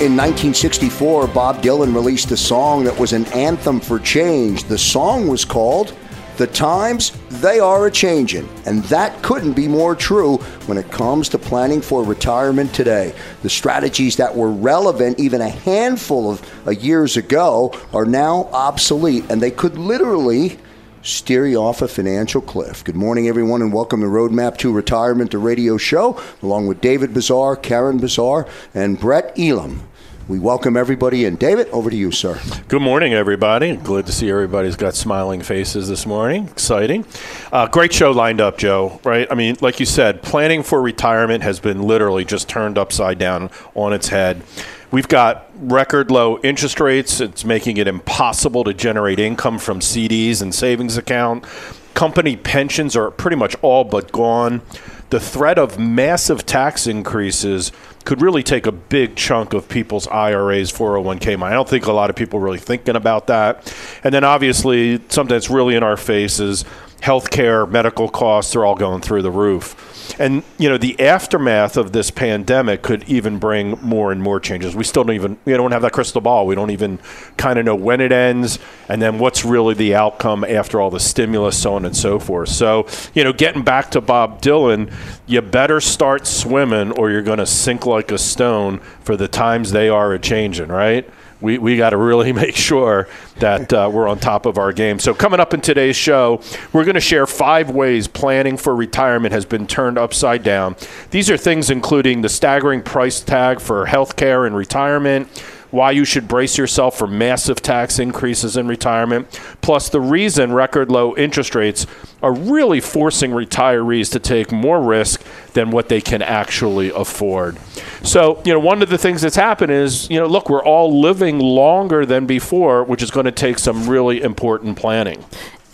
In 1964, Bob Dylan released a song that was an anthem for change. The song was called The Times They Are a Changin', and that couldn't be more true when it comes to planning for retirement today. The strategies that were relevant even a handful of uh, years ago are now obsolete, and they could literally steer you off a financial cliff. Good morning, everyone, and welcome to Roadmap to Retirement, the radio show, along with David Bazaar, Karen Bazaar, and Brett Elam. We welcome everybody in. David, over to you, sir. Good morning, everybody. Glad to see everybody's got smiling faces this morning. Exciting. Uh, great show lined up, Joe, right? I mean, like you said, planning for retirement has been literally just turned upside down on its head. We've got record low interest rates. It's making it impossible to generate income from CDs and savings account. Company pensions are pretty much all but gone. The threat of massive tax increases could really take a big chunk of people's IRAs, 401k money. I don't think a lot of people are really thinking about that. And then obviously, something that's really in our faces healthcare, medical costs are all going through the roof. And you know, the aftermath of this pandemic could even bring more and more changes. We still don't even we don't have that crystal ball. We don't even kind of know when it ends and then what's really the outcome after all the stimulus, so on and so forth. So, you know, getting back to Bob Dylan, you better start swimming or you're going to sink like a stone for the times they are a changing, right? We, we got to really make sure that uh, we're on top of our game. So, coming up in today's show, we're going to share five ways planning for retirement has been turned upside down. These are things including the staggering price tag for health care and retirement why you should brace yourself for massive tax increases in retirement, plus the reason record low interest rates are really forcing retirees to take more risk than what they can actually afford. So, you know, one of the things that's happened is, you know, look, we're all living longer than before, which is going to take some really important planning.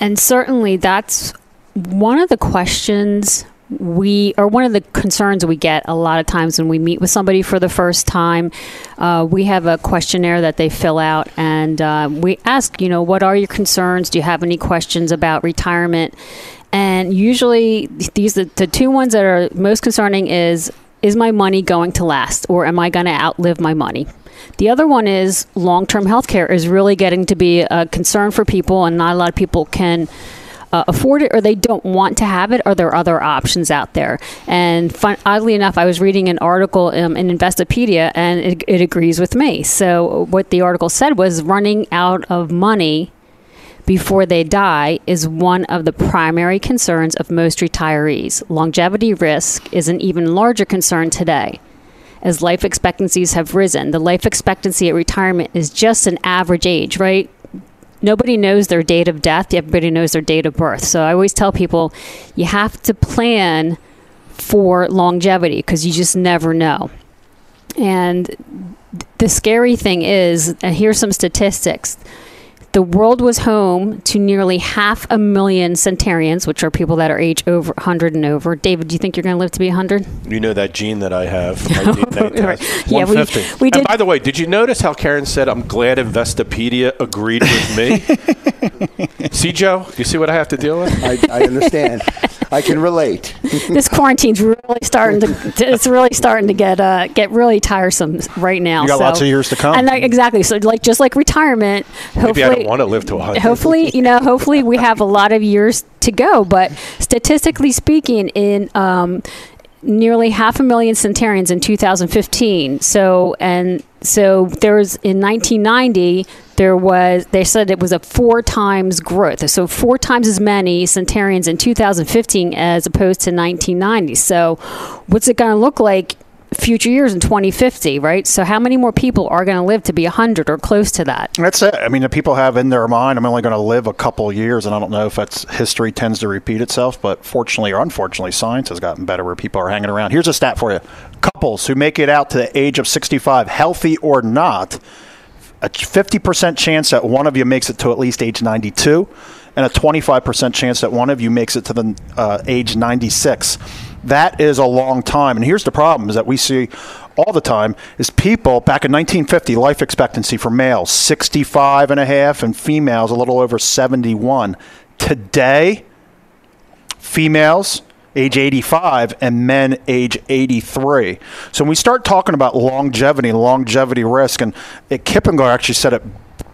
And certainly that's one of the questions we or one of the concerns we get a lot of times when we meet with somebody for the first time uh, we have a questionnaire that they fill out and uh, we ask you know what are your concerns? Do you have any questions about retirement? And usually these the, the two ones that are most concerning is is my money going to last or am i going to outlive my money? The other one is long-term health care is really getting to be a concern for people and not a lot of people can uh, afford it or they don't want to have it, are there other options out there. And fun, oddly enough, I was reading an article um, in Investopedia and it, it agrees with me. So, what the article said was running out of money before they die is one of the primary concerns of most retirees. Longevity risk is an even larger concern today. As life expectancies have risen, the life expectancy at retirement is just an average age, right? Nobody knows their date of death. Everybody knows their date of birth. So I always tell people you have to plan for longevity because you just never know. And the scary thing is, and here's some statistics the world was home to nearly half a million centenarians, which are people that are age over 100 and over. David, do you think you're going to live to be 100? You know that gene that I have. right. Yeah, we, we did. And by the way, did you notice how Karen said, I'm glad Investopedia agreed with me? see, Joe? You see what I have to deal with? I, I understand. I can relate. this quarantine's really starting to, it's really starting to get uh, get really tiresome right now. You got so, lots of years to come. And exactly. So like just like retirement, hopefully want to live to 100. Hopefully, you know, hopefully we have a lot of years to go. But statistically speaking, in um, nearly half a million centenarians in 2015. So and so there was in 1990 there was they said it was a four times growth so four times as many centenarians in 2015 as opposed to 1990 so what's it going to look like future years in 2050 right? So how many more people are going to live to be 100 or close to that? That's it. I mean the people have in their mind i'm only going to live a couple years and i don't know if that's history tends to repeat itself but fortunately or unfortunately science has gotten better where people are hanging around. Here's a stat for you. Couples who make it out to the age of 65 healthy or not a 50% chance that one of you makes it to at least age 92 and a 25% chance that one of you makes it to the uh, age 96 that is a long time and here's the problem is that we see all the time is people back in 1950 life expectancy for males 65 and a half and females a little over 71 today females age 85 and men age 83. So when we start talking about longevity, longevity risk, and eh, Kiplinger actually said it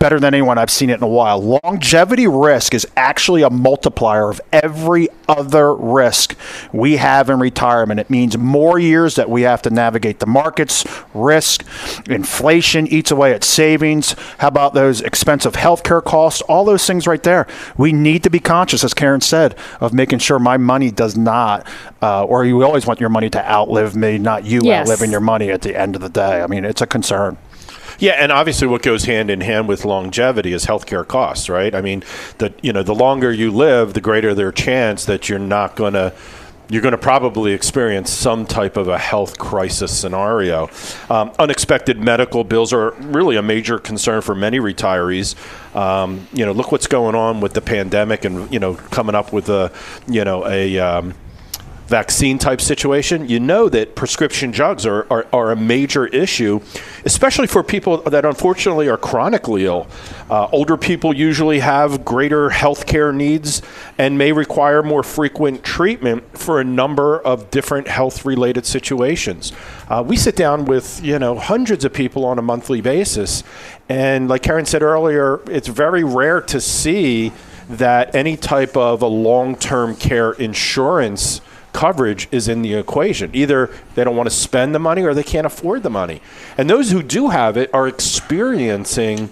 better than anyone I've seen it in a while. Longevity risk is actually a multiplier of every other risk we have in retirement. It means more years that we have to navigate the markets, risk, inflation eats away at savings. How about those expensive healthcare costs? All those things right there. We need to be conscious, as Karen said, of making sure my money does not, uh, or you always want your money to outlive me, not you yes. outliving your money at the end of the day. I mean, it's a concern. Yeah, and obviously, what goes hand in hand with longevity is healthcare costs, right? I mean, the you know the longer you live, the greater their chance that you're not going to you're going to probably experience some type of a health crisis scenario. Um, unexpected medical bills are really a major concern for many retirees. Um, you know, look what's going on with the pandemic, and you know, coming up with a you know a um, vaccine type situation, you know that prescription drugs are, are, are, a major issue, especially for people that unfortunately are chronically ill. Uh, older people usually have greater health care needs and may require more frequent treatment for a number of different health related situations. Uh, we sit down with you know hundreds of people on a monthly basis, and like Karen said earlier, it's very rare to see that any type of a long term care insurance coverage is in the equation. Either they don't want to spend the money or they can't afford the money. And those who do have it are experiencing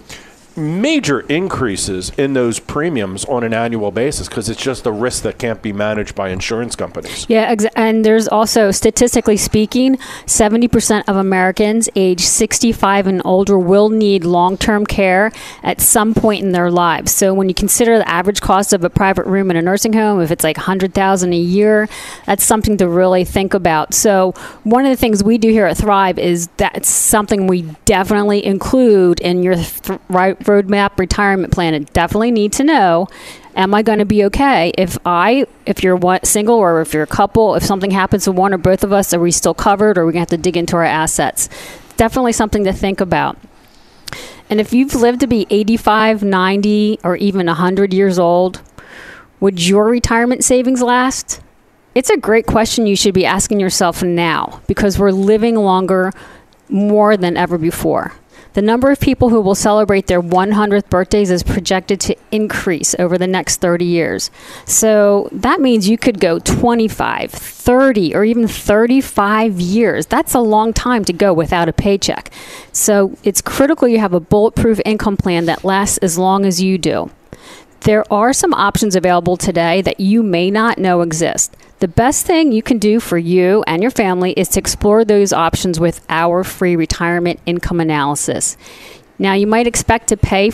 major increases in those premiums on an annual basis because it's just a risk that can't be managed by insurance companies. Yeah, ex- and there's also, statistically speaking, 70% of Americans age 65 and older will need long term care at some point in their lives. So when you consider the average cost of a private room in a nursing home, if it's like 100000 a year, that's something to really think about. So one of the things we do here at Thrive is that's something we definitely include in your th- right roadmap retirement plan. And definitely need to know am I going to be okay? If I if you're one, single or if you're a couple if something happens to one or both of us are we still covered or are we going to have to dig into our assets? Definitely something to think about. And if you've lived to be 85 90 or even 100 years old would your retirement savings last? It's a great question you should be asking yourself now because we're living longer more than ever before the number of people who will celebrate their 100th birthdays is projected to increase over the next 30 years. So that means you could go 25, 30, or even 35 years. That's a long time to go without a paycheck. So it's critical you have a bulletproof income plan that lasts as long as you do. There are some options available today that you may not know exist. The best thing you can do for you and your family is to explore those options with our free retirement income analysis. Now, you might expect to pay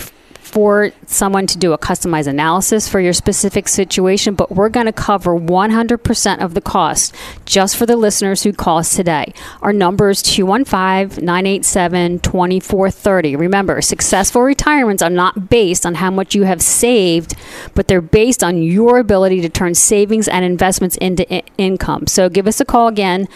for someone to do a customized analysis for your specific situation, but we're going to cover 100% of the cost just for the listeners who call us today. Our number is 215 987 2430. Remember, successful retirements are not based on how much you have saved, but they're based on your ability to turn savings and investments into I- income. So give us a call again,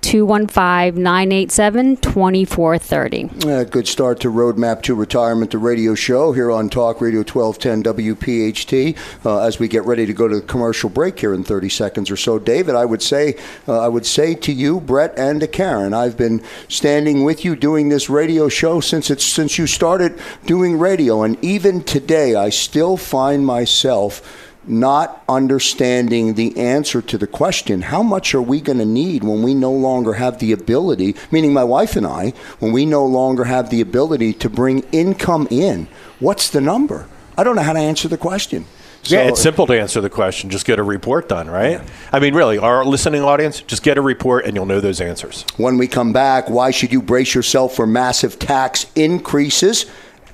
215 987 2430. Good start to Roadmap to Retirement, the radio show here on Talk Radio 1210 WPHT. Uh, as we get ready to go to the commercial break here in 30 seconds or so, David, I would say, uh, I would say to you, Brett, and to Karen, I've been standing with you doing this radio show since it's since you started doing radio, and even today, I still find myself not understanding the answer to the question how much are we going to need when we no longer have the ability, meaning my wife and I, when we no longer have the ability to bring income in? What's the number? I don't know how to answer the question. yeah, it's simple to answer the question. Just get a report done, right? Yeah. I mean, really, our listening audience, just get a report and you'll know those answers. When we come back, why should you brace yourself for massive tax increases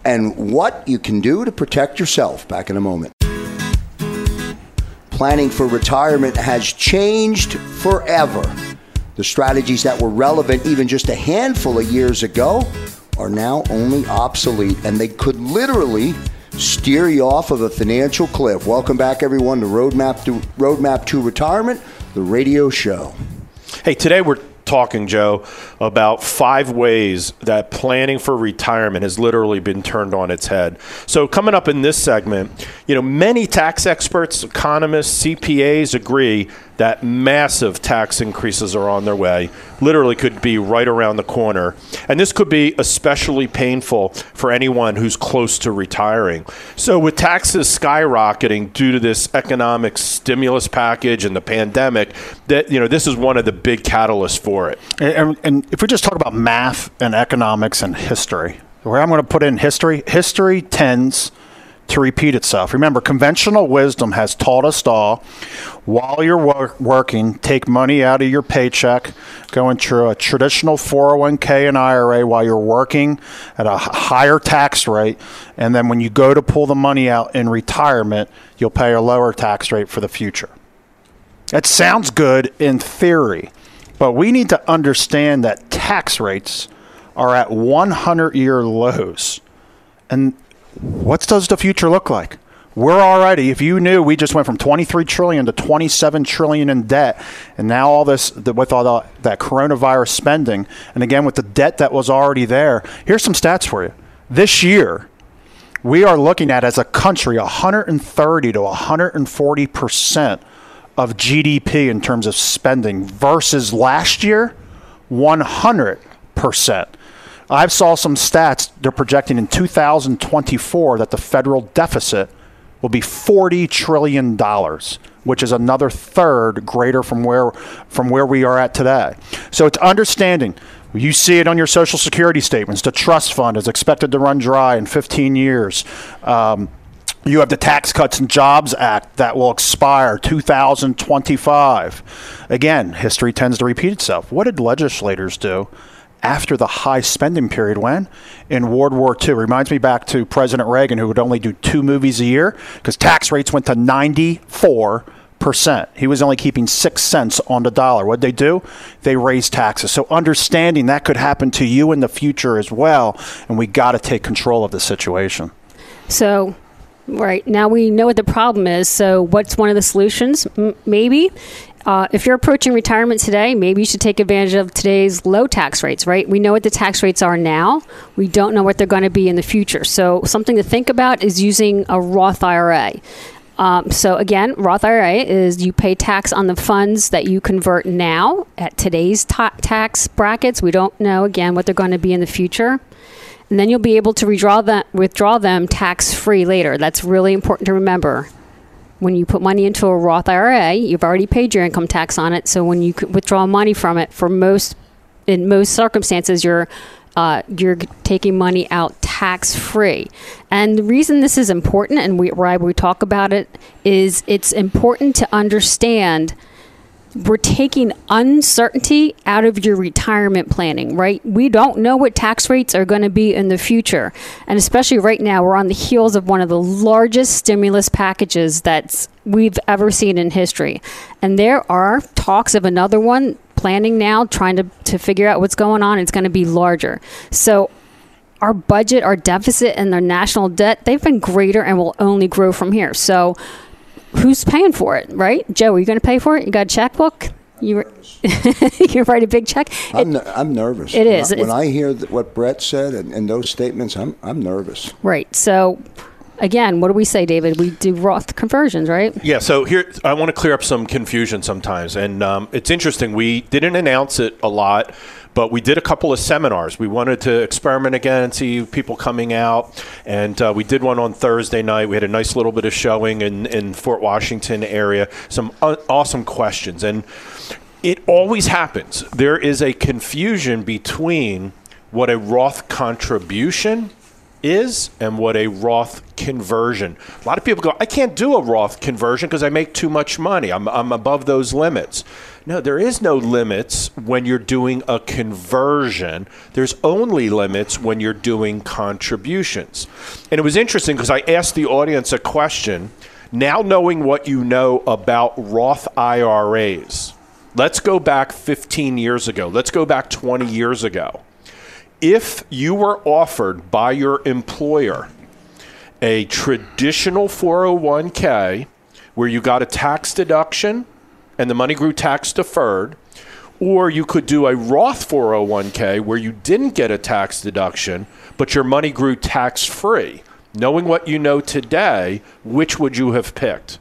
and what you can do to protect yourself? Back in a moment planning for retirement has changed forever. The strategies that were relevant even just a handful of years ago are now only obsolete, and they could literally steer you off of a financial cliff. Welcome back, everyone, to Roadmap to Roadmap to Retirement, the radio show. Hey, today we're talking, Joe, about five ways that planning for retirement has literally been turned on its head. So, coming up in this segment, you know, many tax experts, economists, CPAs agree that massive tax increases are on their way, literally could be right around the corner. And this could be especially painful for anyone who's close to retiring. So, with taxes skyrocketing due to this economic stimulus package and the pandemic, that you know, this is one of the big catalysts for it. And, and if we just talk about math and economics and history, where I'm going to put in history, history tends – to repeat itself. Remember, conventional wisdom has taught us all while you're wor- working, take money out of your paycheck, go into a traditional 401k and IRA while you're working at a higher tax rate. And then when you go to pull the money out in retirement, you'll pay a lower tax rate for the future. That sounds good in theory, but we need to understand that tax rates are at 100 year lows. And what does the future look like? We're already, if you knew, we just went from 23 trillion to 27 trillion in debt, and now all this with all the, that coronavirus spending, and again with the debt that was already there. Here's some stats for you. This year, we are looking at as a country 130 to 140 percent of GDP in terms of spending versus last year 100 percent. I've saw some stats. They're projecting in 2024 that the federal deficit will be 40 trillion dollars, which is another third greater from where from where we are at today. So it's understanding. You see it on your social security statements. The trust fund is expected to run dry in 15 years. Um, you have the Tax Cuts and Jobs Act that will expire 2025. Again, history tends to repeat itself. What did legislators do? After the high spending period when in World War II. Reminds me back to President Reagan, who would only do two movies a year because tax rates went to 94 percent. He was only keeping six cents on the dollar. What they do? They raise taxes. So understanding that could happen to you in the future as well, and we got to take control of the situation. So Right. Now we know what the problem is. So, what's one of the solutions? M- maybe uh, if you're approaching retirement today, maybe you should take advantage of today's low tax rates, right? We know what the tax rates are now. We don't know what they're going to be in the future. So, something to think about is using a Roth IRA. Um, so, again, Roth IRA is you pay tax on the funds that you convert now at today's ta- tax brackets. We don't know, again, what they're going to be in the future and then you'll be able to redraw withdraw them tax free later. That's really important to remember when you put money into a Roth IRA, you've already paid your income tax on it. So when you withdraw money from it, for most in most circumstances, you're uh, you're taking money out tax free. And the reason this is important, and we, why we talk about it, is it's important to understand we're taking uncertainty out of your retirement planning, right? We don't know what tax rates are going to be in the future. And especially right now, we're on the heels of one of the largest stimulus packages that we've ever seen in history. And there are talks of another one planning now, trying to, to figure out what's going on. It's going to be larger. So our budget, our deficit, and our national debt, they've been greater and will only grow from here. So who's paying for it, right? Joe, are you going to pay for it? You got a checkbook? You you write a big check. I'm, I'm nervous. It is. When, I, when I hear what Brett said and, and, those statements, I'm I'm nervous. Right. So again, what do we say, David? We do Roth conversions, right? Yeah, so here I want to clear up some confusion sometimes, and um, it's interesting. We didn't announce it a lot, but we did a couple of seminars. We wanted to experiment again and see people coming out, and uh, we did one on Thursday night. We had a nice little bit of showing in in Fort Washington area. Some uh, awesome questions, and it always happens. There is a confusion between what a Roth contribution is and what a Roth conversion. A lot of people go, I can't do a Roth conversion because I make too much money. I'm, I'm above those limits. No, there is no limits when you're doing a conversion. There's only limits when you're doing contributions. And it was interesting because I asked the audience a question. Now, knowing what you know about Roth IRAs, let's go back 15 years ago. Let's go back 20 years ago if you were offered by your employer a traditional 401k where you got a tax deduction and the money grew tax deferred, or you could do a Roth 401k where you didn't get a tax deduction, but your money grew tax free. Knowing what you know today, which would you have picked?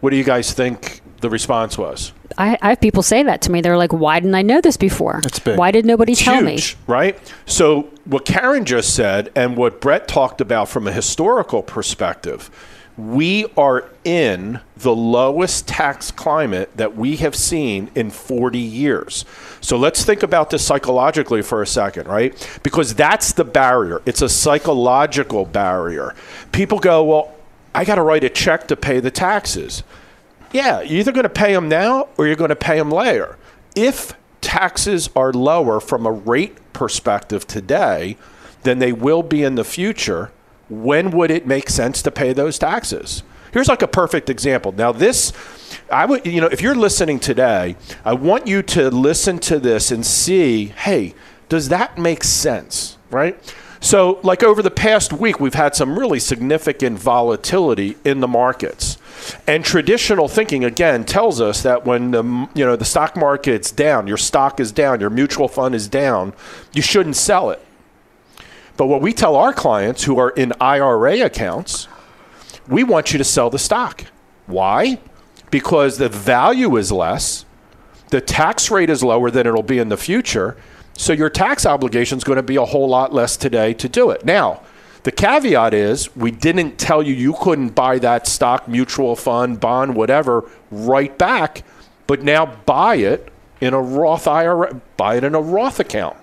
What do you guys think the response was? I, I have people say that to me. They're like, "Why didn't I know this before? Why did nobody It's tell huge, me?" right? So what Karen just said and what Brett talked about from a historical perspective, we are in the lowest tax climate that we have seen in 40 years. So let's think about this psychologically for a second, right? Because that's the barrier. It's a psychological barrier. People go, "Well, I got to write a check to pay the taxes." Yeah, you're either going to pay them now or you're going to pay them later. If taxes are lower from a rate perspective today than they will be in the future, when would it make sense to pay those taxes? Here's like a perfect example. Now, this, I would, you know, if you're listening today, I want you to listen to this and see, hey, does that make sense, right? So, like over the past week, we've had some really significant volatility in the markets. And traditional thinking again tells us that when the you know the stock market's down, your stock is down, your mutual fund is down, you shouldn't sell it. But what we tell our clients who are in IRA accounts, we want you to sell the stock. Why? Because the value is less, the tax rate is lower than it'll be in the future, so your tax obligation is going to be a whole lot less today to do it. Now, the caveat is we didn't tell you you couldn't buy that stock, mutual fund, bond, whatever, right back, but now buy it in a Roth IRA, buy it in a Roth account.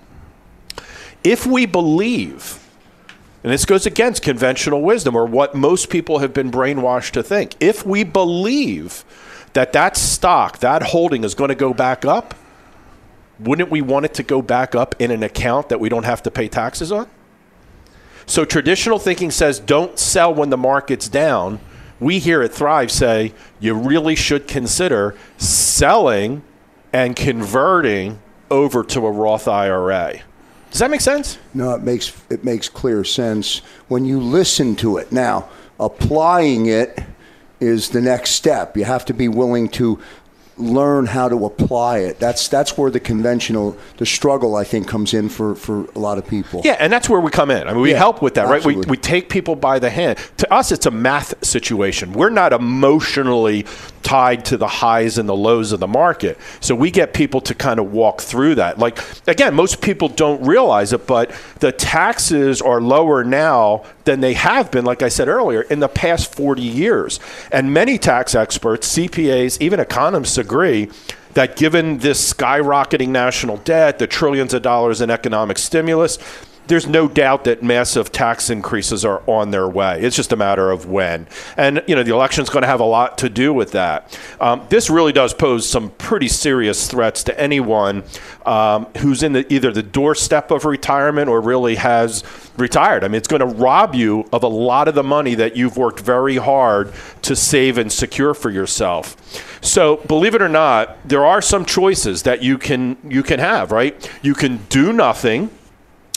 If we believe, and this goes against conventional wisdom or what most people have been brainwashed to think, if we believe that that stock, that holding is going to go back up, wouldn't we want it to go back up in an account that we don't have to pay taxes on? So traditional thinking says don't sell when the market's down. We here at Thrive say you really should consider selling and converting over to a Roth IRA. Does that make sense? No, it makes it makes clear sense when you listen to it. Now, applying it is the next step. You have to be willing to learn how to apply it. That's that's where the conventional the struggle I think comes in for for a lot of people. Yeah, and that's where we come in. I mean, we Yeah, help with that, right? We, we take people by the hand. To us, it's a math situation. We're not emotionally tied to the highs and the lows of the market. So we get people to kind of walk through that. Like, again, most people don't realize it, but the taxes are lower now than they have been, like I said earlier, in the past 40 years. And many tax experts, CPAs, even economists agree that given this skyrocketing national debt, the trillions of dollars in economic stimulus, there's no doubt that massive tax increases are on their way. It's just a matter of when. And, you know, the election's going to have a lot to do with that. Um, this really does pose some pretty serious threats to anyone um, who's in the, either the doorstep of retirement or really has retired. I mean, it's going to rob you of a lot of the money that you've worked very hard to save and secure for yourself. So, believe it or not, there are some choices that you can you can have, right? You can do nothing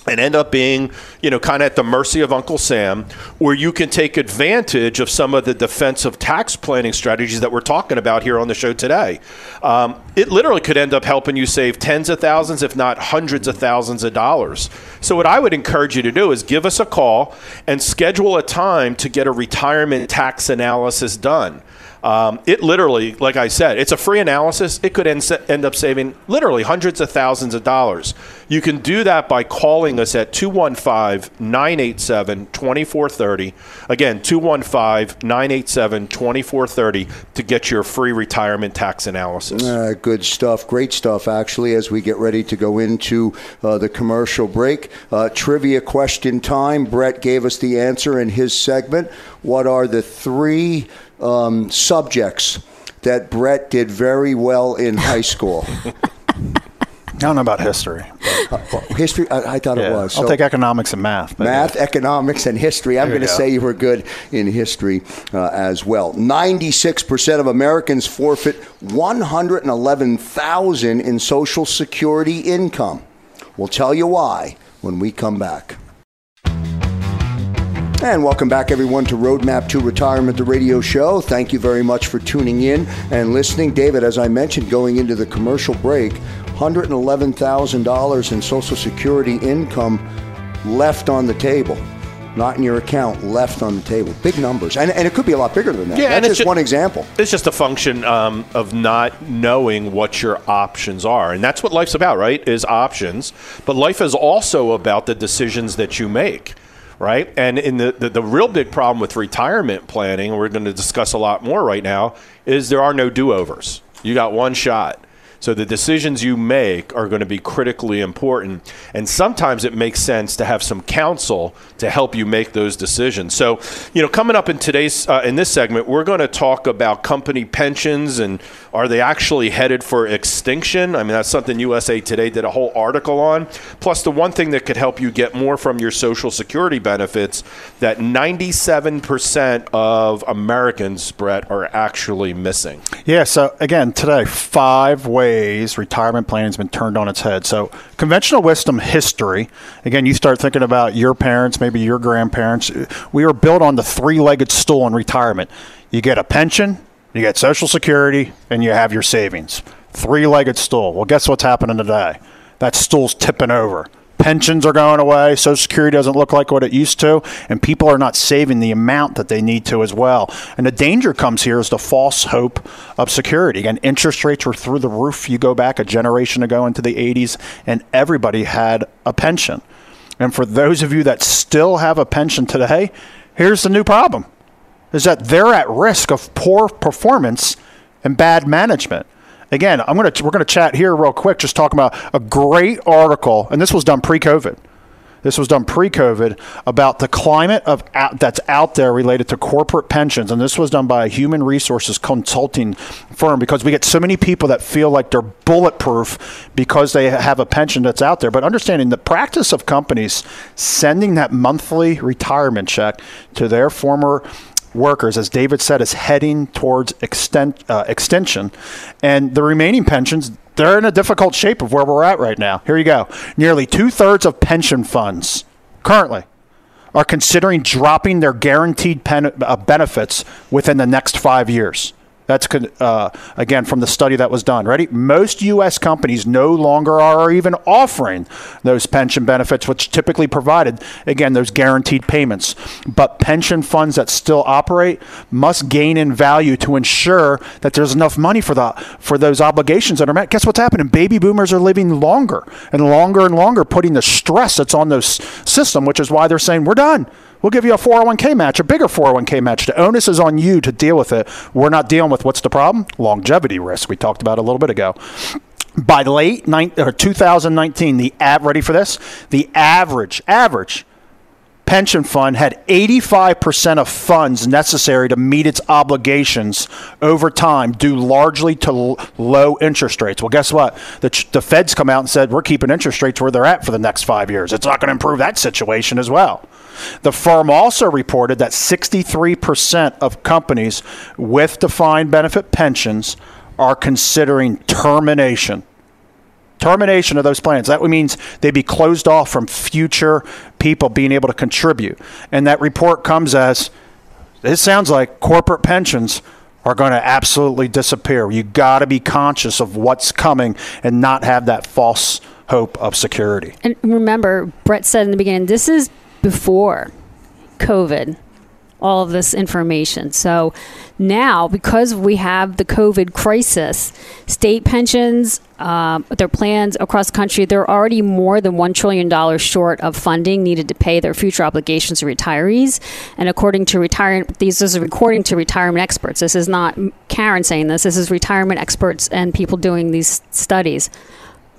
and end up being, you know, kind of at the mercy of Uncle Sam, where you can take advantage of some of the defensive tax planning strategies that we're talking about here on the show today. Um, it literally could end up helping you save tens of thousands, if not hundreds of thousands of dollars. So, what I would encourage you to do is give us a call and schedule a time to get a retirement tax analysis done. Um, it literally, like I said, it's a free analysis. It could end, end up saving literally hundreds of thousands of dollars. You can do that by calling us at 215 987 2430. Again, 215 987 2430 to get your free retirement tax analysis. Uh, good stuff. Great stuff, actually, as we get ready to go into uh, the commercial break. Uh, trivia question time. Brett gave us the answer in his segment. What are the three um, subjects that Brett did very well in high school? I don't know about history. Uh, history, I, I thought Yeah. it was. I'll take economics and math. but math, economics, and history. I'm going to say you were good in history uh, as well. 96% of Americans forfeit 111,000 in Social Security income. We'll tell you why when we come back. And welcome back, everyone, to Roadmap to Retirement, the radio show. Thank you very much for tuning in and listening. David, as I mentioned, going into the commercial break, $111,000 in Social Security income left on the table. Not in your account, left on the table. Big numbers. And, and it could be a lot bigger than that. Yeah, That's it's just ju- one example. It's just a function um, of not knowing what your options are. And that's what life's about, right? Is options. But life is also about the decisions that you make, right? And in the, the, the real big problem with retirement planning, we're going to discuss a lot more right now, is there are no do overs. You got one shot. So the decisions you make are going to be critically important, and sometimes it makes sense to have some counsel to help you make those decisions. So, you know, coming up in today's uh, in this segment, we're going to talk about company pensions and are they actually headed for extinction? I mean, that's something USA Today did a whole article on. Plus, the one thing that could help you get more from your Social Security benefits that 97% of Americans, Brett, are actually missing. Yeah, so again, today, five ways retirement planning has been turned on its head. So, conventional wisdom history, again, you start thinking about your parents, maybe your grandparents. We were built on the three legged stool in retirement. You get a pension, you get Social Security, and you have your savings. Three legged stool. Well, guess what's happening today? That stool's tipping over. Pensions are going away. Social Security doesn't look like what it used to, and people are not saving the amount that they need to as well. And the danger comes here is the false hope of security. Again, interest rates were through the roof. You go back a generation ago into the 80s, and everybody had a pension. And for those of you that still have a pension today, here's the new problem is that they're at risk of poor performance and bad management. Again, I'm gonna we're gonna chat here real quick, just talking about a great article, and this was done pre-COVID. This was done pre-COVID about the climate of out, that's out there related to corporate pensions, and this was done by a human resources consulting firm because we get so many people that feel like they're bulletproof because they have a pension that's out there. But understanding the practice of companies sending that monthly retirement check to their former workers, as David said, is heading towards extent, uh, extension. And the remaining pensions, they're in a difficult shape of where we're at right now. Here you go. Nearly two thirds of pension funds currently are considering dropping their guaranteed pen, uh, benefits within the next five years. That's uh, again from the study that was done. Ready? Most U.S. companies no longer are even offering those pension benefits, which typically provided again those guaranteed payments. But pension funds that still operate must gain in value to ensure that there's enough money for the for those obligations that are met. Guess what's happening? Baby boomers are living longer and longer and longer, putting the stress that's on those system, which is why they're saying we're done. We'll give you a 401k match, a bigger 401k match. The onus is on you to deal with it. We're not dealing with what's the problem? Longevity risk we talked about a little bit ago. By late nine, or 2019, the av- ready for this? The average average pension fund had 85% of funds necessary to meet its obligations over time due largely to l- low interest rates. Well, guess what? The, ch- the Fed's come out and said we're keeping interest rates where they're at for the next five years. It's not going to improve that situation as well. The firm also reported that 63% of companies with defined benefit pensions are considering termination. Termination of those plans. That means they'd be closed off from future people being able to contribute. And that report comes as it sounds like corporate pensions are going to absolutely disappear. You got to be conscious of what's coming and not have that false hope of security. And remember, Brett said in the beginning, this is before COVID all of this information. So now, because we have the COVID crisis, state pensions, uh, their plans across the country, they're already more than $1 trillion short of funding needed to pay their future obligations to retirees. And according to retirement, these is according to retirement experts. This is not Karen saying this, this is retirement experts and people doing these studies.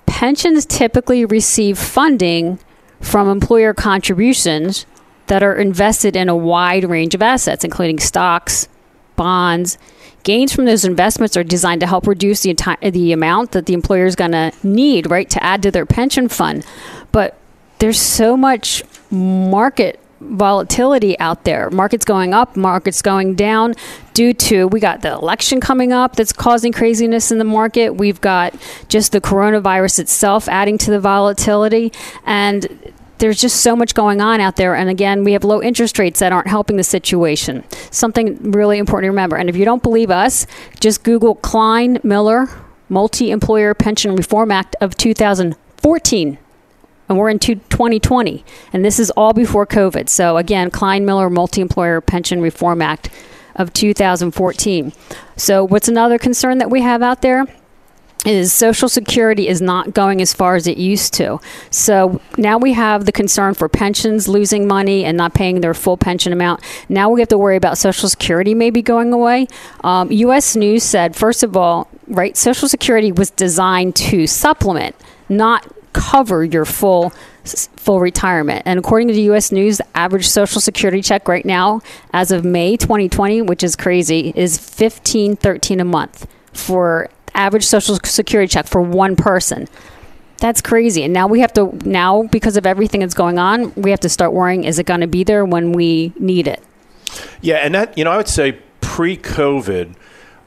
Pensions typically receive funding from employer contributions that are invested in a wide range of assets, including stocks, bonds. Gains from those investments are designed to help reduce the, enti- the amount that the employer is going to need, right, to add to their pension fund. But there's so much market volatility out there. Markets going up, markets going down due to we got the election coming up that's causing craziness in the market. We've got just the coronavirus itself adding to the volatility and there's just so much going on out there. And again, we have low interest rates that aren't helping the situation. Something really important to remember. And if you don't believe us, just Google Kline Miller Multi Employer Pension Reform Act of 2014 and we're in 2020 and this is all before covid so again kline miller multi-employer pension reform act of 2014 so what's another concern that we have out there is Social Security is not going as far as it used to. So now we have the concern for pensions losing money and not paying their full pension amount. Now we have to worry about Social Security maybe going away. Um, U.S. News said, first of all, right, Social Security was designed to supplement, not cover your full full retirement. And according to the U.S. News, the average Social Security check right now, as of May 2020, which is crazy, is 1513 a month for average social security check for one person. That's crazy. And now we have to now because of everything that's going on, we have to start worrying is it going to be there when we need it? Yeah, and that you know, I would say pre-COVID,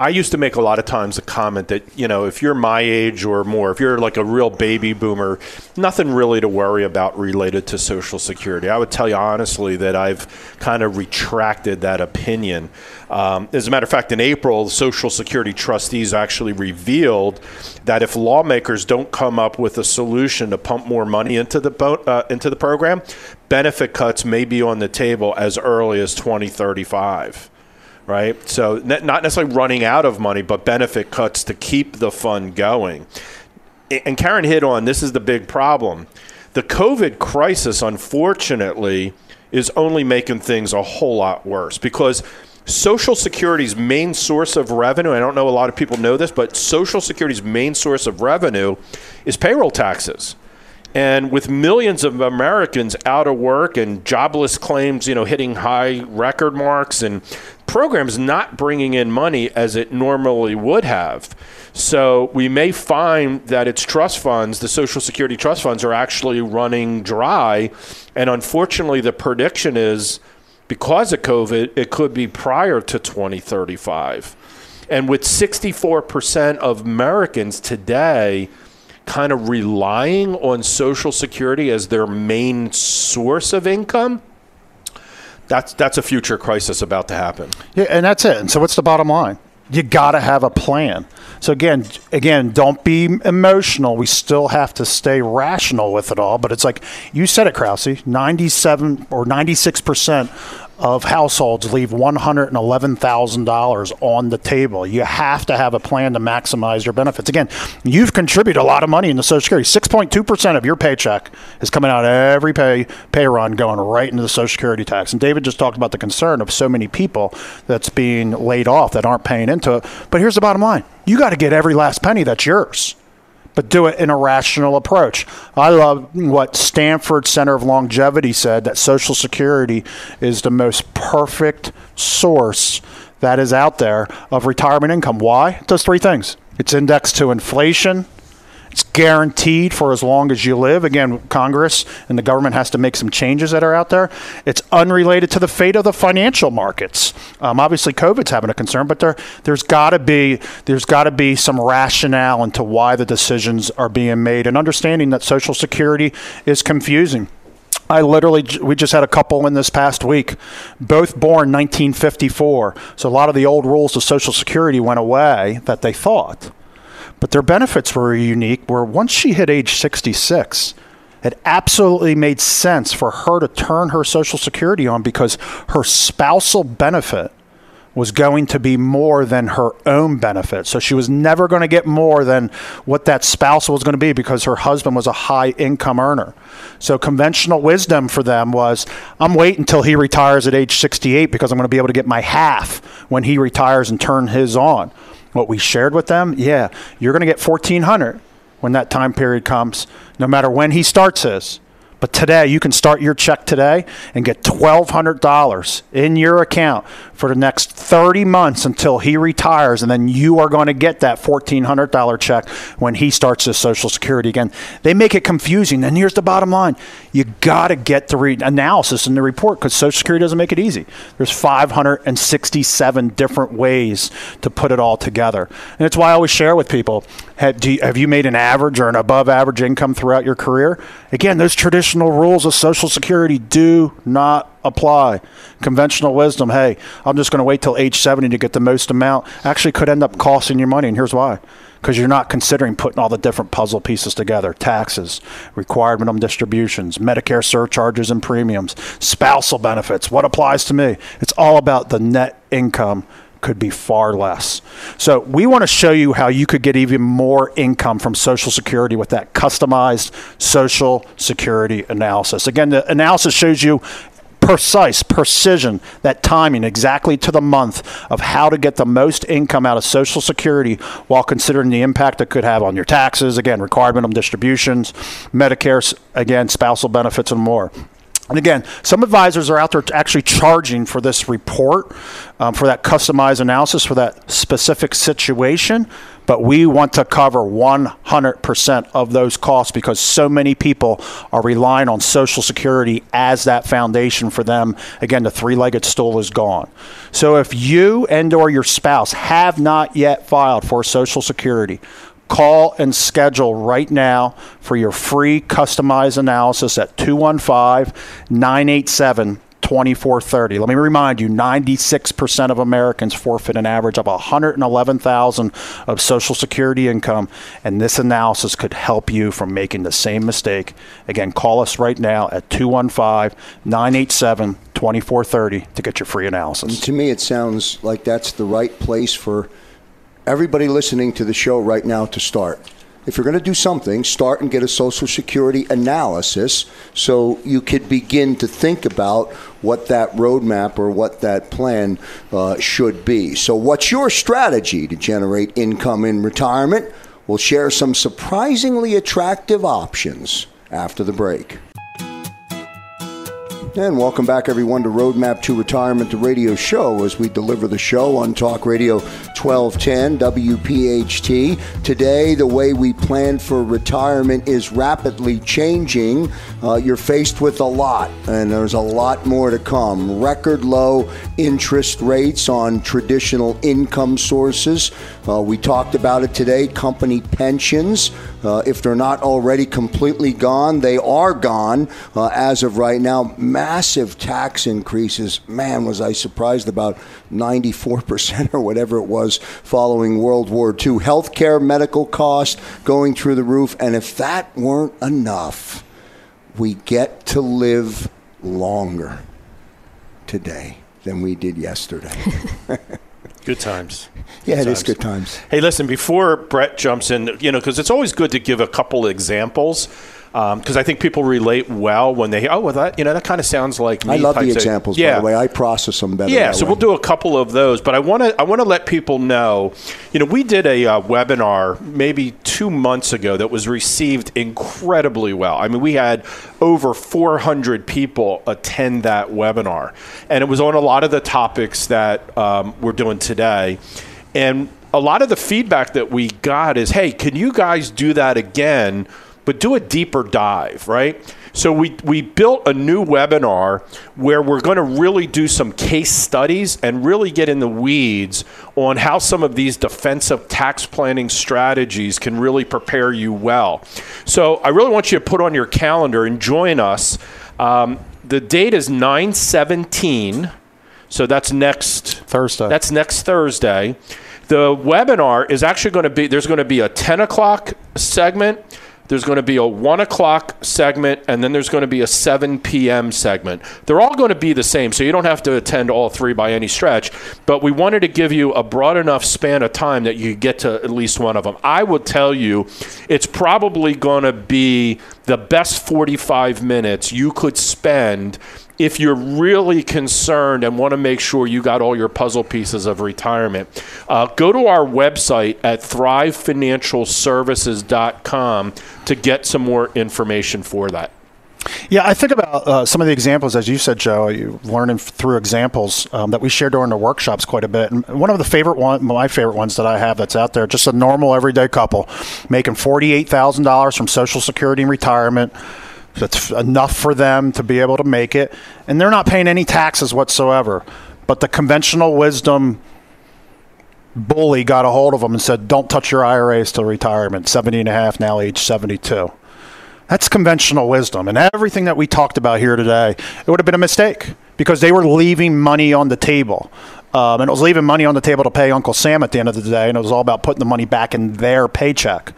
I used to make a lot of times a comment that, you know, if you're my age or more, if you're like a real baby boomer, nothing really to worry about related to Social Security. I would tell you honestly that I've kind of retracted that opinion. Um, as a matter of fact, in April, Social Security trustees actually revealed that if lawmakers don't come up with a solution to pump more money into the bo- uh, into the program, benefit cuts may be on the table as early as 2035 right? So not necessarily running out of money, but benefit cuts to keep the fund going. And Karen hit on this is the big problem. The COVID crisis, unfortunately, is only making things a whole lot worse because Social Security's main source of revenue, I don't know a lot of people know this, but Social Security's main source of revenue is payroll taxes. And with millions of Americans out of work and jobless claims, you know, hitting high record marks and programs not bringing in money as it normally would have. So we may find that its trust funds, the Social Security trust funds, are actually running dry. And unfortunately, the prediction is because of COVID, it could be prior to 2035. And with 64% of Americans today kind of relying on Social Security as their main source of income, that's that's a future crisis about to happen. Yeah, and that's it. And so, what's the bottom line? You got to have a plan. So again, again, don't be emotional. We still have to stay rational with it all. But it's like you said it, Krause. Ninety-seven or ninety-six percent of households leave $111,000 on the table. You have to have a plan to maximize your benefits. Again, you've contributed a lot of money in the Social Security. 6.2% of your paycheck is coming out every pay pay run going right into the Social Security tax. And David just talked about the concern of so many people that's being laid off that aren't paying into it. But here's the bottom line. You got to get every last penny that's yours but do it in a rational approach. I love what Stanford Center of Longevity said that Social Security is the most perfect source that is out there of retirement income. Why? It does three things it's indexed to inflation, guaranteed for as long as you live. Again, Congress and the government has to make some changes that are out there. It's unrelated to the fate of the financial markets. Um, obviously, COVID's having a concern, but there there's got to be there's got to be some rationale into why the decisions are being made, and understanding that Social Security is confusing. I literally, we just had a couple in this past week, both born 1954. So a lot of the old rules of Social Security went away that they thought. But their benefits were unique, where once she hit age 66, it absolutely made sense for her to turn her Social Security on because her spousal benefit was going to be more than her own benefit. So she was never going to get more than what that spouse was going to be because her husband was a high income earner. So conventional wisdom for them was I'm waiting until he retires at age 68 because I'm going to be able to get my half when he retires and turn his on. What we shared with them, yeah, you're going to get 1400 when that time period comes, no matter when he starts his. But today, you can start your check today and get $1,200 in your account for the next 30 months until he retires. And then you are going to get that $1,400 check when he starts his Social Security again. They make it confusing. And here's the bottom line you got to get the re- analysis in the report because Social Security doesn't make it easy. There's 567 different ways to put it all together. And it's why I always share with people have, you, have you made an average or an above average income throughout your career? Again, those traditional rules of Social Security do not apply. Conventional wisdom, hey, I'm just going to wait till age 70 to get the most amount, actually could end up costing you money. And here's why because you're not considering putting all the different puzzle pieces together taxes, required minimum distributions, Medicare surcharges and premiums, spousal benefits. What applies to me? It's all about the net income could be far less. So we want to show you how you could get even more income from Social Security with that customized Social Security analysis. Again, the analysis shows you precise precision, that timing exactly to the month of how to get the most income out of Social Security while considering the impact it could have on your taxes, again, required minimum distributions, Medicare, again, spousal benefits, and more. And again, some advisors are out there actually charging for this report, um, for that customized analysis for that specific situation. But we want to cover 100% of those costs because so many people are relying on Social Security as that foundation for them. Again, the three-legged stool is gone. So if you and or your spouse have not yet filed for Social Security, Call and schedule right now for your free customized analysis at 215 987 2430. Let me remind you 96% of Americans forfeit an average of 111,000 of social security income and this analysis could help you from making the same mistake. Again, call us right now at 215-987-2430 to get your free analysis. And to me it sounds like that's the right place for everybody listening to the show right now to start. If you're going to do something, start and get a Social Security analysis so you could begin to think about what that roadmap or what that plan uh, should be. So, what's your strategy to generate income in retirement? We'll share some surprisingly attractive options after the break. And welcome back, everyone, to Roadmap to Retirement, the radio show, as we deliver the show on Talk Radio 1210 WPHT. Today, the way we plan for retirement is rapidly changing. Uh, you're faced with a lot, and there's a lot more to come. Record low interest rates on traditional income sources. Uh, we talked about it today. Company pensions, uh, if they're not already completely gone, they are gone uh, as of right now massive tax increases. Man, was I surprised about 94% or whatever it was following World War II. Healthcare, medical costs going through the roof. And if that weren't enough, we get to live longer today than we did yesterday. Good times. Yeah, good it times. is good times. Hey, listen, before Brett jumps in, you know, because it's always good to give a couple examples because um, I think people relate well when they oh well that you know that kind of sounds like me I love the examples yeah. by the way I process them better yeah so way. we'll do a couple of those but I want to I want to let people know you know we did a uh, webinar maybe two months ago that was received incredibly well I mean we had over 400 people attend that webinar and it was on a lot of the topics that um, we're doing today and a lot of the feedback that we got is, hey, can you guys do that again, but do a deeper dive, right? So we, we built a new webinar where we're going to really do some case studies and really get in the weeds on how some of these defensive tax planning strategies can really prepare you well. So I really want you to put on your calendar and join us. Um, the date is 917. So that's next Thursday. That's next Thursday. The webinar is actually going to be there's going to be a 10 o'clock segment there's going to be a 1 o'clock segment, and then there's going to be a 7 p.m. segment. They're all going to be the same, so you don't have to attend all three by any stretch. But we wanted to give you a broad enough span of time that you get to at least one of them. I would tell you it's probably going to be the best 45 minutes you could spend if you're really concerned and want to make sure you got all your puzzle pieces of retirement, uh, go to our website at thrivefinancialservices.com to get some more information for that. Yeah, I think about uh, some of the examples, as you said, Joe. You learning through examples um, that we share during the workshops quite a bit. And one of the favorite one, my favorite ones that I have that's out there, just a normal everyday couple making forty-eight thousand dollars from Social Security and retirement that's enough for them to be able to make it. And they're not paying any taxes whatsoever. But the conventional wisdom bully got a hold of them and said, don't touch your IRAs till retirement, 70 and a half, now age 72. That's conventional wisdom. And everything that we talked about here today, it would have been a mistake because they were leaving money on the table. Um, and it was leaving money on the table to pay Uncle Sam at the end of the day. And it was all about putting the money back in their paycheck,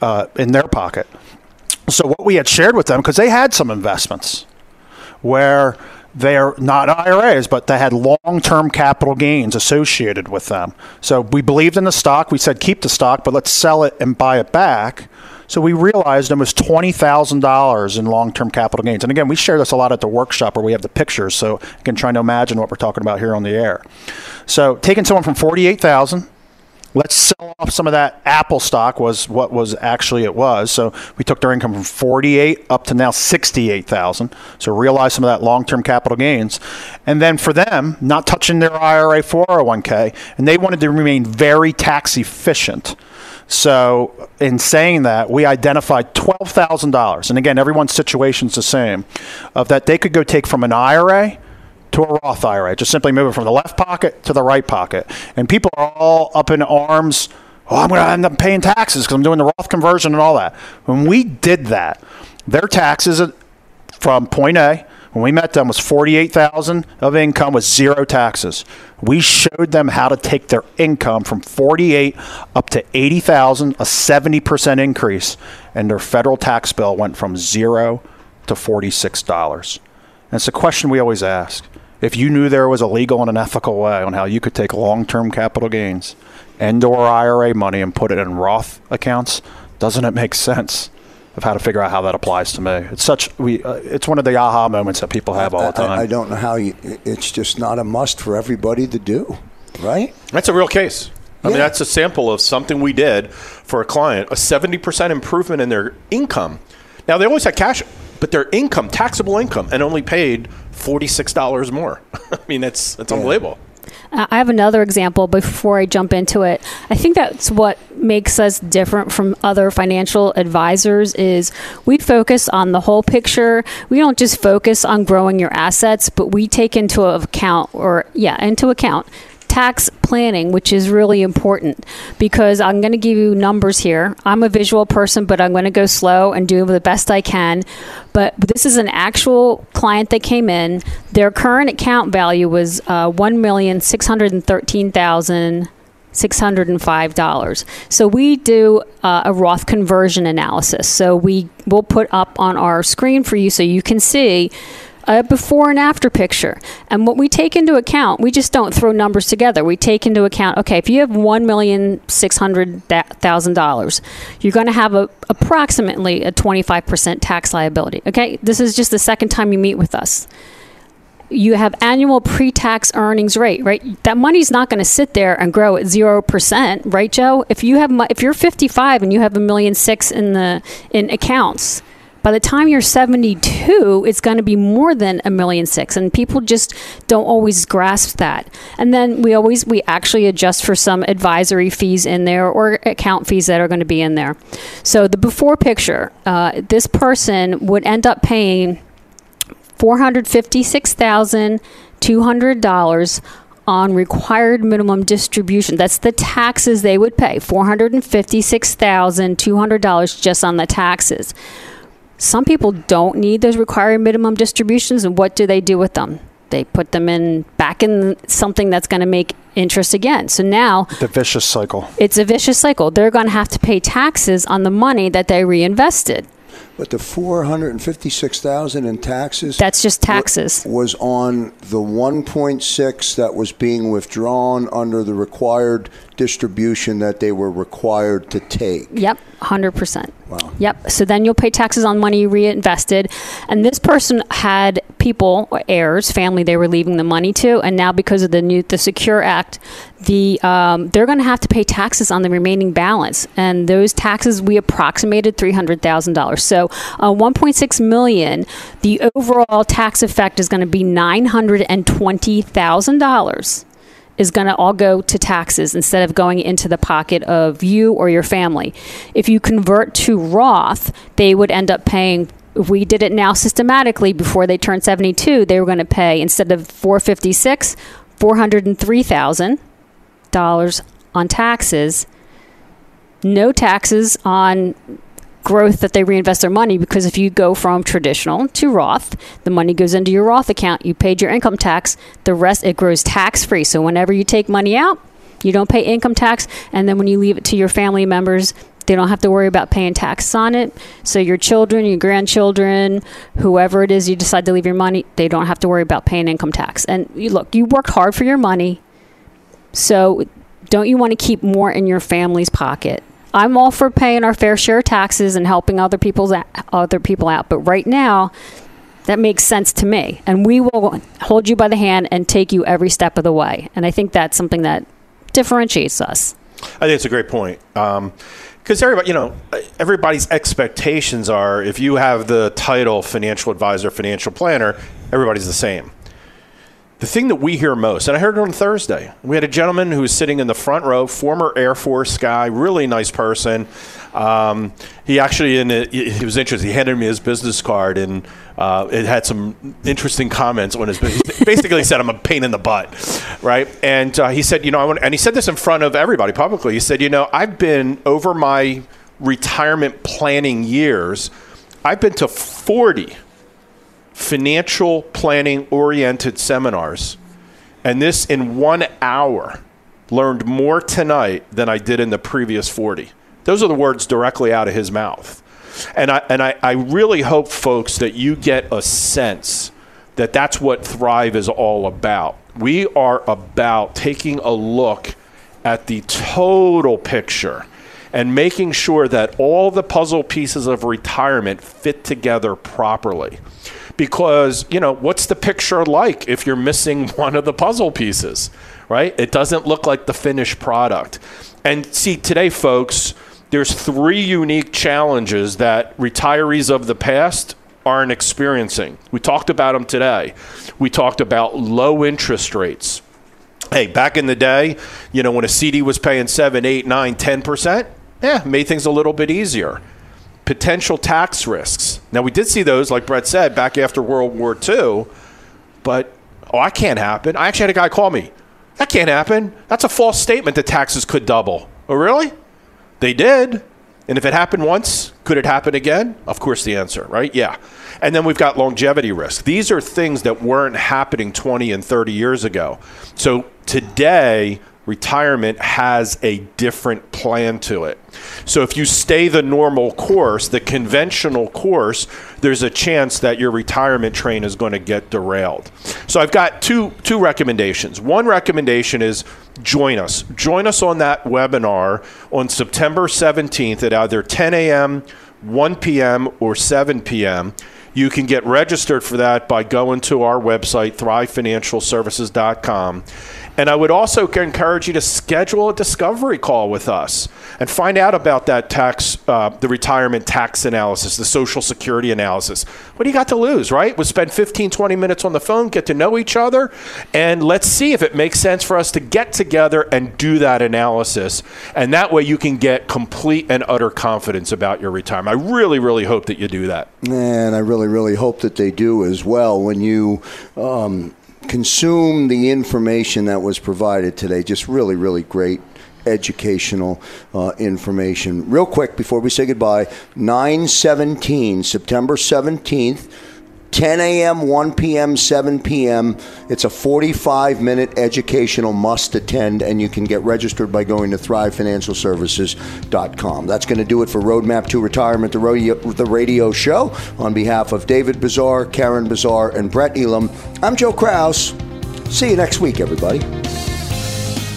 uh, in their pocket. So what we had shared with them, because they had some investments where they're not IRAs, but they had long term capital gains associated with them. So we believed in the stock. We said, keep the stock, but let's sell it and buy it back. So we realized it was $20,000 in long term capital gains. And again, we share this a lot at the workshop where we have the pictures. So you can try to imagine what we're talking about here on the air. So taking someone from 48000 let's sell off some of that Apple stock was what was actually it was. So we took their income from 48 up to now 68,000. So realize some of that long-term capital gains. And then for them, not touching their IRA 401k, and they wanted to remain very tax efficient. So, in saying that, we identified $12,000. And again, everyone's situation is the same of that they could go take from an IRA to a Roth IRA. Just simply move it from the left pocket to the right pocket. And people are all up in arms. Oh, I'm going to end up paying taxes because I'm doing the Roth conversion and all that. When we did that, their taxes from point A, when we met them, was 48,000 of income with zero taxes. We showed them how to take their income from 48 up to 80,000, a 70% increase, and their federal tax bill went from zero to $46. And it's a question we always ask if you knew there was a legal and an ethical way on how you could take long-term capital gains and or IRA money and put it in Roth accounts, doesn't it make sense of how to figure out how that applies to me? It's such we uh, it's one of the aha moments that people have all the time. I, I don't know how you it's just not a must for everybody to do, right? That's a real case. I yeah. mean, that's a sample of something we did for a client, a 70% improvement in their income. Now, they always had cash, but their income, taxable income, and only paid $46 more. I mean, that's, that's yeah. unbelievable. Uh, I have another example before I jump into it. I think that's what makes us different from other financial advisors is we focus on the whole picture. We don't just focus on growing your assets, but we take into account or yeah, into account tax planning, which is really important because I'm going to give you numbers here. I'm a visual person, but I'm going to go slow and do the best I can. But this is an actual client that came in. Their current account value was uh, one million six hundred and thirteen thousand. $605. So we do uh, a Roth conversion analysis. So we will put up on our screen for you so you can see a before and after picture. And what we take into account, we just don't throw numbers together. We take into account, okay, if you have one million six hundred thousand dollars, you're going to have a approximately a twenty five percent tax liability. Okay, this is just the second time you meet with us. You have annual pre-tax earnings rate, right? That money's not going to sit there and grow at zero percent, right, Joe? If you have, if you're 55 and you have a million six in the in accounts, By the time you're 72, it's going to be more than a million six, and people just don't always grasp that. And then we always we actually adjust for some advisory fees in there or account fees that are going to be in there. So the before picture, uh, this person would end up paying four hundred fifty-six thousand two hundred dollars on required minimum distribution. That's the taxes they would pay $456,200 just on the taxes. Some people don't need those required minimum distributions, and what do they do with them? They put them in back in something that's going to make interest again. So now The vicious cycle. it's a vicious cycle. They're going to have to pay taxes on the money that they reinvested. But the 456,000 in taxes That's just taxes. was on the 1.6 that was being withdrawn under the required distribution that they were required to take. Yep, 100%. Wow. Yep. So then you'll pay taxes on money you reinvested. And this person had people, or heirs, family they were leaving the money to. And now because of the new, the Secure Act, the um, they're going to have to pay taxes on the remaining balance. And those taxes, we approximated $300,000. So uh, 1.6 million, the overall tax effect is going to be $920,000 is going to all go to taxes instead of going into the pocket of you or your family. If you convert to Roth, they would end up paying if we did it now systematically before they turned 72, they were going to pay instead of 456, $403,000 on taxes. No taxes on growth that they reinvest their money because if you go from traditional to Roth, the money goes into your Roth account, you paid your income tax, the rest it grows tax free. So whenever you take money out, you don't pay income tax and then when you leave it to your family members, they don't have to worry about paying taxes on it. So your children, your grandchildren, whoever it is you decide to leave your money, they don't have to worry about paying income tax. And you look, you worked hard for your money. So don't you want to keep more in your family's pocket? I'm all for paying our fair share of taxes and helping other people's other people out, but right now that makes sense to me. And we will hold you by the hand and take you every step of the way. And I think that's something that differentiates us. I think it's a great point. Um, because everybody, you know, everybody's expectations are if you have the title financial advisor, financial planner, everybody's the same. The thing that we hear most, and I heard it on Thursday, we had a gentleman who was sitting in the front row, former Air Force guy, really nice person. Um, he actually, in he was interested. He handed me his business card, and uh, it had some interesting comments on his. He basically said, "I'm a pain in the butt," right? And uh, he said, "You know, I want," and he said this in front of everybody publicly. He said, "You know, I've been over my retirement planning years. I've been to 40." Financial planning oriented seminars. And this in one hour learned more tonight than I did in the previous 40. Those are the words directly out of his mouth. And I, and I, I really hope, folks, that you get a sense that that's what Thrive is all about. We are about taking a look at the total picture and making sure that all the puzzle pieces of retirement fit together properly because you know what's the picture like if you're missing one of the puzzle pieces right? It doesn't look like the finished product. And see today folks there's three unique challenges that retirees of the past aren't experiencing. We talked about them today. We talked about low interest rates. Hey back in the day you know when a cd was paying 7 8 9 10% yeah made things a little bit easier potential tax risks. Now, we did see those, like Brett said, back after World War II, but oh, that can't happen. I actually had a guy call me. That can't happen. That's a false statement that taxes could double. Oh, really? They did. And if it happened once, could it happen again? Of course, the answer, right? Yeah. And then we've got longevity risk. These are things that weren't happening 20 and 30 years ago. So today, retirement has a different plan to it. So if you stay the normal course, the conventional course, there's a chance that your retirement train is going to get derailed. So I've got two two recommendations. One recommendation is join us. Join us on that webinar on September 17th at either 10 a.m., 1 p.m., or 7 p.m You can get registered for that by going to our website, thrivefinancialservices.com. And I would also encourage you to schedule a discovery call with us and find out about that tax, uh, the retirement tax analysis, the social security analysis. What do you got to lose, right? We'll spend 15, 20 minutes on the phone, get to know each other, and let's see if it makes sense for us to get together and do that analysis. And that way you can get complete and utter confidence about your retirement. I really, really hope that you do that. And I really, really hope that they do as well. When you um, consume the information that was provided today, just really, really great educational uh, information. Real quick before we say goodbye 917, September 17th. 10 a.m., 1 p.m., 7 p.m. It's a 45 minute educational must attend, and you can get registered by going to thrivefinancialservices.com. That's going to do it for Roadmap to Retirement, the radio, the radio show. On behalf of David Bazaar, Karen Bazaar, and Brett Elam, I'm Joe Kraus. See you next week, everybody.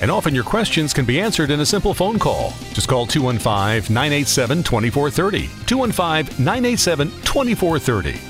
And often your questions can be answered in a simple phone call. Just call 215 987 2430. 215 987 2430.